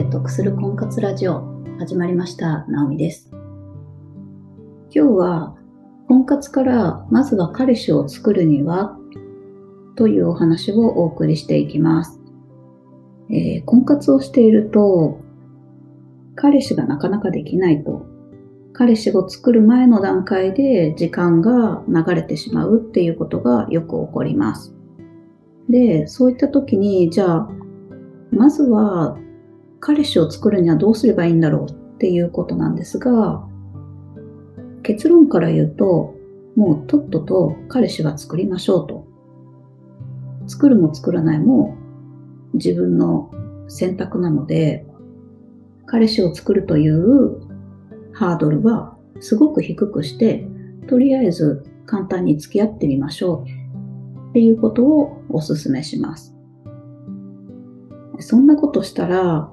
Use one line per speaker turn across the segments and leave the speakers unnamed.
で得する婚活ラジオ始まりました。ナオミです。今日は婚活からまずは彼氏を作るにはというお話をお送りしていきます、えー、婚活をしていると彼氏がなかなかできないと彼氏を作る前の段階で時間が流れてしまうっていうことがよく起こります。で、そういった時に、じゃあ、まずは彼氏を作るにはどうすればいいんだろうっていうことなんですが、結論から言うと、もうとっとと彼氏は作りましょうと。作るも作らないも自分の選択なので、彼氏を作るというハードルはすごく低くして、とりあえず簡単に付き合ってみましょうっていうことをお勧めします。そんなことしたら、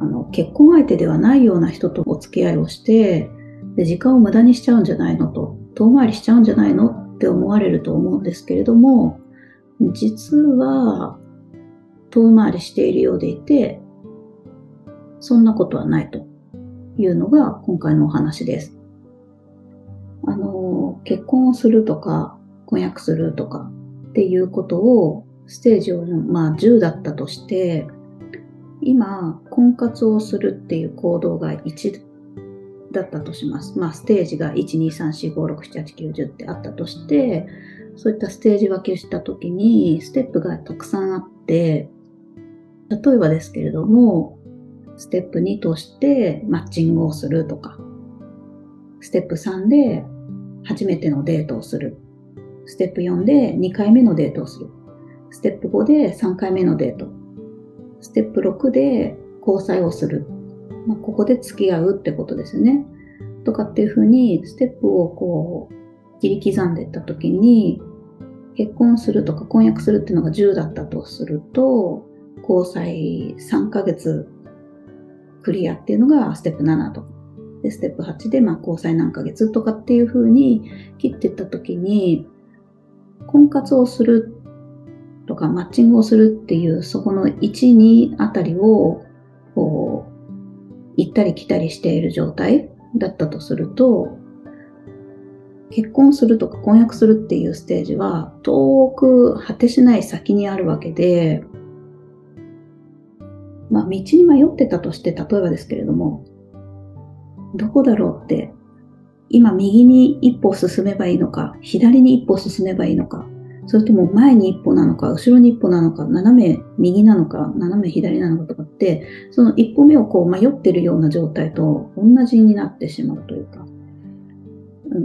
あの、結婚相手ではないような人とお付き合いをして、で、時間を無駄にしちゃうんじゃないのと、遠回りしちゃうんじゃないのって思われると思うんですけれども、実は、遠回りしているようでいて、そんなことはないというのが今回のお話です。あの、結婚をするとか、婚約するとかっていうことを、ステージを、まあ、10だったとして、今、婚活をするっていう行動が1だったとします。まあ、ステージが1、2、3、4、5、6、7、8、9、10ってあったとして、そういったステージ分けしたときに、ステップがたくさんあって、例えばですけれども、ステップ2としてマッチングをするとか、ステップ3で初めてのデートをする。ステップ4で2回目のデートをする。ステップ5で3回目のデート。ステップ6で交際をする。まあ、ここで付き合うってことですね。とかっていうふうに、ステップをこう、切り刻んでいったときに、結婚するとか婚約するっていうのが10だったとすると、交際3ヶ月クリアっていうのがステップ7とか。で、ステップ8で、まあ、交際何ヶ月とかっていうふうに切っていったときに、婚活をするとかマッチングをするっていう、そこの1、2あたりを、こう、行ったり来たりしている状態だったとすると、結婚するとか婚約するっていうステージは遠く果てしない先にあるわけで、まあ道に迷ってたとして例えばですけれども、どこだろうって、今右に一歩進めばいいのか、左に一歩進めばいいのか、それとも前に一歩なのか、後ろに一歩なのか、斜め右なのか、斜め左なのかとかって、その一歩目をこう迷ってるような状態と同じになってしまうというか、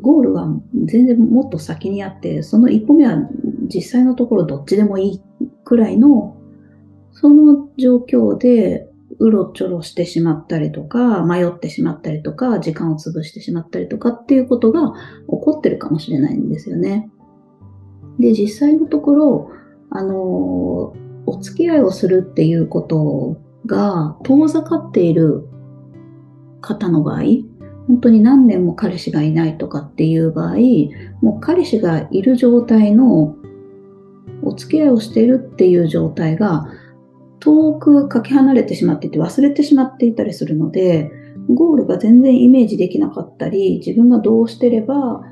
ゴールは全然もっと先にあって、その一歩目は実際のところどっちでもいいくらいの、その状況でうろちょろしてしまったりとか、迷ってしまったりとか、時間を潰してしまったりとかっていうことが起こってるかもしれないんですよね。で、実際のところ、あの、お付き合いをするっていうことが遠ざかっている方の場合、本当に何年も彼氏がいないとかっていう場合、もう彼氏がいる状態のお付き合いをしているっていう状態が遠くかけ離れてしまっていて忘れてしまっていたりするので、ゴールが全然イメージできなかったり、自分がどうしてれば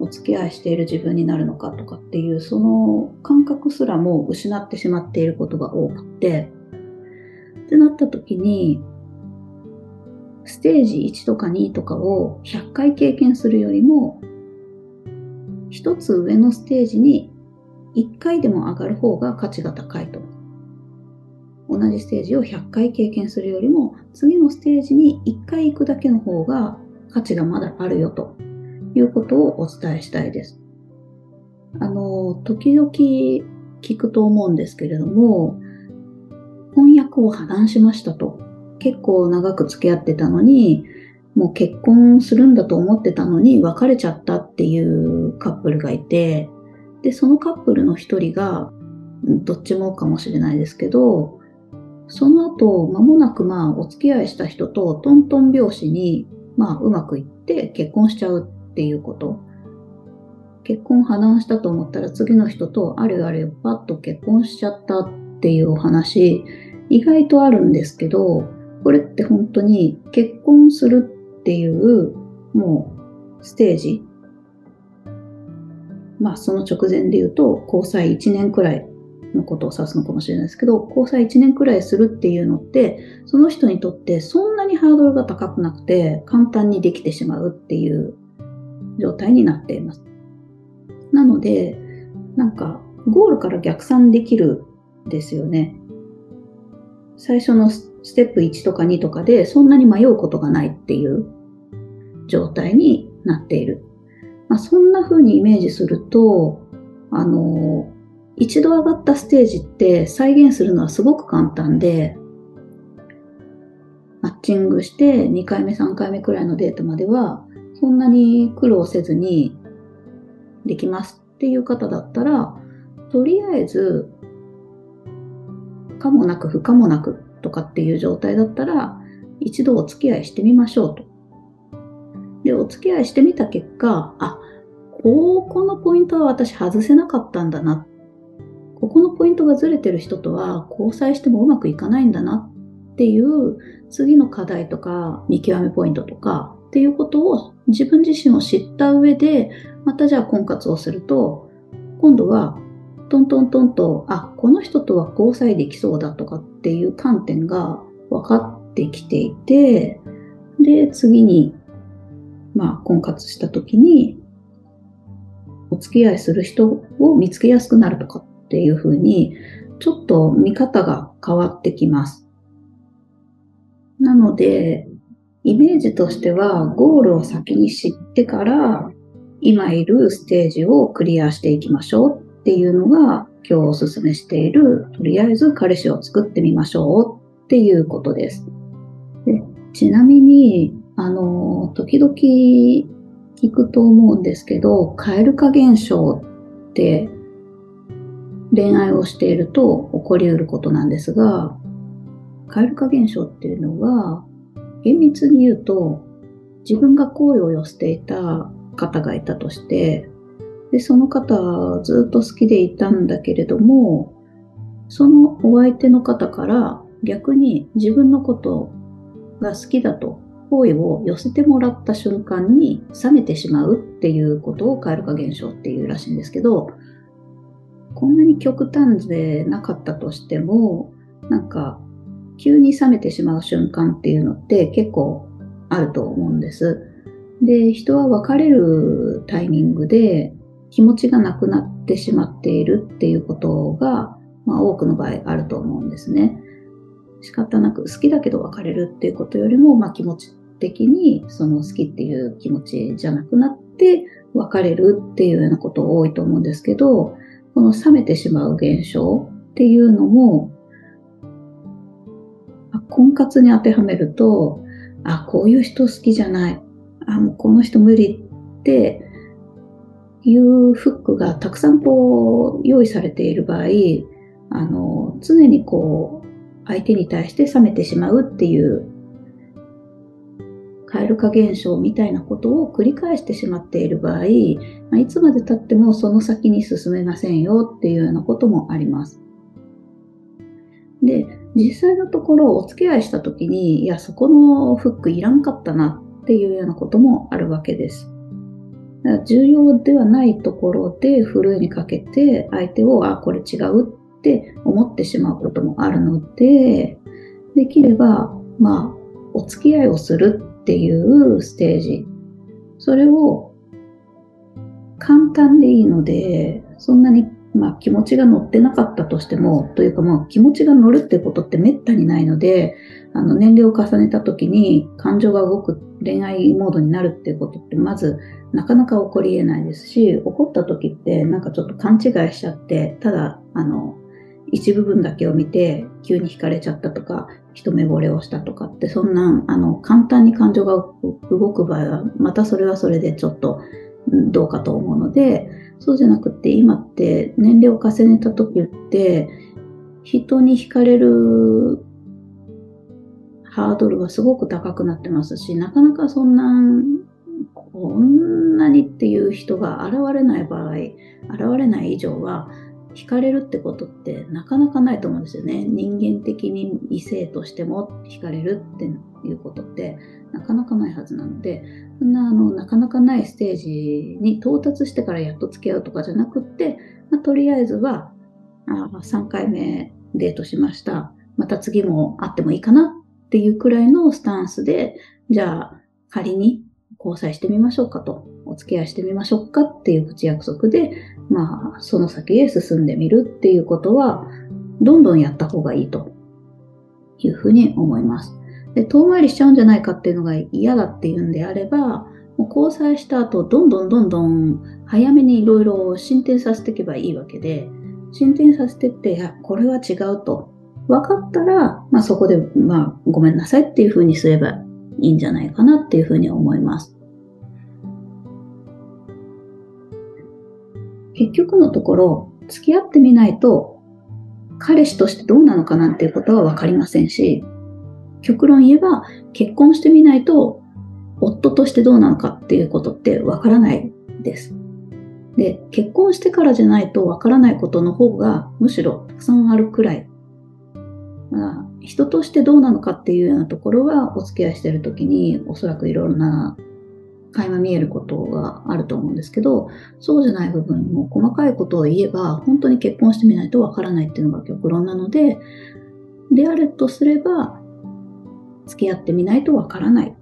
お付き合いしている自分になるのかとかっていう、その感覚すらも失ってしまっていることが多くて、ってなった時に、ステージ1とか2とかを100回経験するよりも、一つ上のステージに1回でも上がる方が価値が高いと。同じステージを100回経験するよりも、次のステージに1回行くだけの方が価値がまだあるよということをお伝えしたいです。あの、時々聞くと思うんですけれども、婚約を破談しましたと。結構長く付き合ってたのに、もう結婚するんだと思ってたのに別れちゃったっていうカップルがいて、で、そのカップルの一人が、どっちもかもしれないですけど、その後、間もなくまあ、お付き合いした人とトントン拍子に、まあ、うまくいって結婚しちゃうっていうこと。結婚破談したと思ったら次の人とあれあれパッと結婚しちゃったっていうお話、意外とあるんですけど、ここれって本当に結婚するっていうもうステージまあその直前で言うと交際1年くらいのことを指すのかもしれないですけど交際1年くらいするっていうのってその人にとってそんなにハードルが高くなくて簡単にできてしまうっていう状態になっています。なのでなんかゴールから逆算できるんですよね。最初のステップ1とか2とかでそんなに迷うことがないっていう状態になっている。まあ、そんな風にイメージすると、あの、一度上がったステージって再現するのはすごく簡単で、マッチングして2回目3回目くらいのデートまではそんなに苦労せずにできますっていう方だったら、とりあえず可もなく不可もなくとかっていう状態だったら、一度お付き合いしてみましょうと。で、お付き合いしてみた結果、あ、ここのポイントは私外せなかったんだな。ここのポイントがずれてる人とは交際してもうまくいかないんだなっていう次の課題とか見極めポイントとかっていうことを自分自身を知った上で、またじゃあ婚活をすると、今度はトントントンと、あ、この人とは交際できそうだとかっていう観点が分かってきていて、で、次に、まあ、婚活した時に、お付き合いする人を見つけやすくなるとかっていうふうに、ちょっと見方が変わってきます。なので、イメージとしては、ゴールを先に知ってから、今いるステージをクリアしていきましょうっていうのが今日おすすめしている、とりあえず彼氏を作ってみましょうっていうことです。でちなみに、あの、時々聞くと思うんですけど、蛙化現象って恋愛をしていると起こり得ることなんですが、蛙化現象っていうのは、厳密に言うと、自分が好意を寄せていた方がいたとして、で、その方ずっと好きでいたんだけれども、そのお相手の方から逆に自分のことが好きだと好意を寄せてもらった瞬間に冷めてしまうっていうことを蛙化現象っていうらしいんですけど、こんなに極端でなかったとしても、なんか急に冷めてしまう瞬間っていうのって結構あると思うんです。で、人は別れるタイミングで気持ちがなくなってしまっているっていうことが、まあ、多くの場合あると思うんですね。仕方なく好きだけど別れるっていうことよりも、まあ、気持ち的にその好きっていう気持ちじゃなくなって別れるっていうようなこと多いと思うんですけど、この冷めてしまう現象っていうのも、婚活に当てはめると、あ、こういう人好きじゃない。あ、もうこの人無理っていうフックがたくさんこう用意されている場合、あの、常にこう、相手に対して冷めてしまうっていう、蛙化現象みたいなことを繰り返してしまっている場合、まあ、いつまで経ってもその先に進めませんよっていうようなこともあります。で、実際のところお付き合いした時に、いや、そこのフックいらんかったなっていうようなこともあるわけです。だから重要ではないところでふるいにかけて相手を、あ、これ違うって思ってしまうこともあるので、できれば、まあ、お付き合いをするっていうステージ、それを簡単でいいので、そんなにまあ、気持ちが乗ってなかったとしても、というかまあ気持ちが乗るってことってめったにないので、あの年齢を重ねた時に感情が動く恋愛モードになるっていうことってまずなかなか起こり得ないですし、起こった時ってなんかちょっと勘違いしちゃって、ただ、あの、一部分だけを見て急に惹かれちゃったとか、一目惚れをしたとかって、そんな、あの、簡単に感情が動く場合は、またそれはそれでちょっとどうかと思うので、そうじゃなくて今って年齢を重ねた時って人に惹かれるハードルがすごく高くなってますし、なかなかそんな、こんなにっていう人が現れない場合、現れない以上は、惹かれるってことってなかなかないと思うんですよね。人間的に異性としても惹かれるっていうことってなかなかないはずなので、そんなあのなかなかないステージに到達してからやっと付き合うとかじゃなくって、まあ、とりあえずはあ3回目デートしました。また次も会ってもいいかなっていうくらいのスタンスで、じゃあ仮に交際してみましょうかと、お付き合いしてみましょうかっていう口約束で、まあ、その先へ進んでみるっていうことは、どんどんやった方がいいというふうに思います。で、遠回りしちゃうんじゃないかっていうのが嫌だっていうんであれば、もう交際した後、どんどんどんどん早めにいろいろ進展させていけばいいわけで、進展させてって、いや、これは違うと。分かったら、まあそこで、まあごめんなさいっていうふうにすればいいんじゃないかなっていうふうに思います。結局のところ、付き合ってみないと、彼氏としてどうなのかなんていうことはわかりませんし、極論言えば、結婚してみないと、夫としてどうなのかっていうことってわからないです。で、結婚してからじゃないとわからないことの方がむしろたくさんあるくらい。まあ、人としてどうなのかっていうようなところはお付き合いしてる時におそらくいろんな垣間見えることがあると思うんですけど、そうじゃない部分も細かいことを言えば、本当に結婚してみないとわからないっていうのが極論なので、であるとすれば、付き合ってみないとわからない。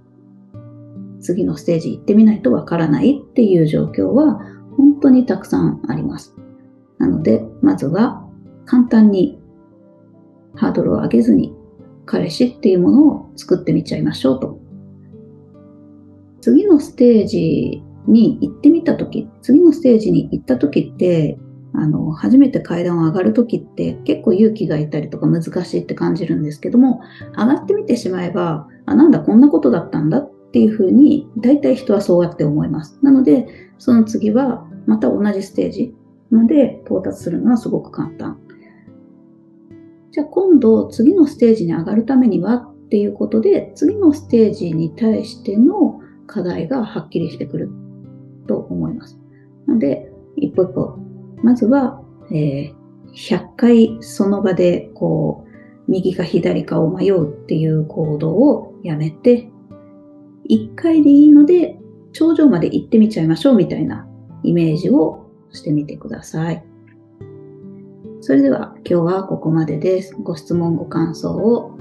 次のステージ行ってみないとわからないっていう状況は本当にたくさんあります。なので、まずは簡単にハードルを上げずに彼氏っていうものを作ってみちゃいましょうと次のステージに行ってみたとき、次のステージに行ったときって、あの、初めて階段を上がるときって結構勇気がいたりとか難しいって感じるんですけども、上がってみてしまえば、あ、なんだ、こんなことだったんだっていうふうに、大体人はそうやって思います。なので、その次はまた同じステージまで到達するのはすごく簡単。じゃあ今度次のステージに上がるためにはっていうことで、次のステージに対しての課題がはっきりしてくると思います。なので、一歩一歩、まずは、えー、100回その場で、こう、右か左かを迷うっていう行動をやめて、1回でいいので、頂上まで行ってみちゃいましょうみたいなイメージをしてみてください。それでは今日はここまでです。ご質問、ご感想を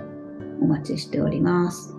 お待ちしております。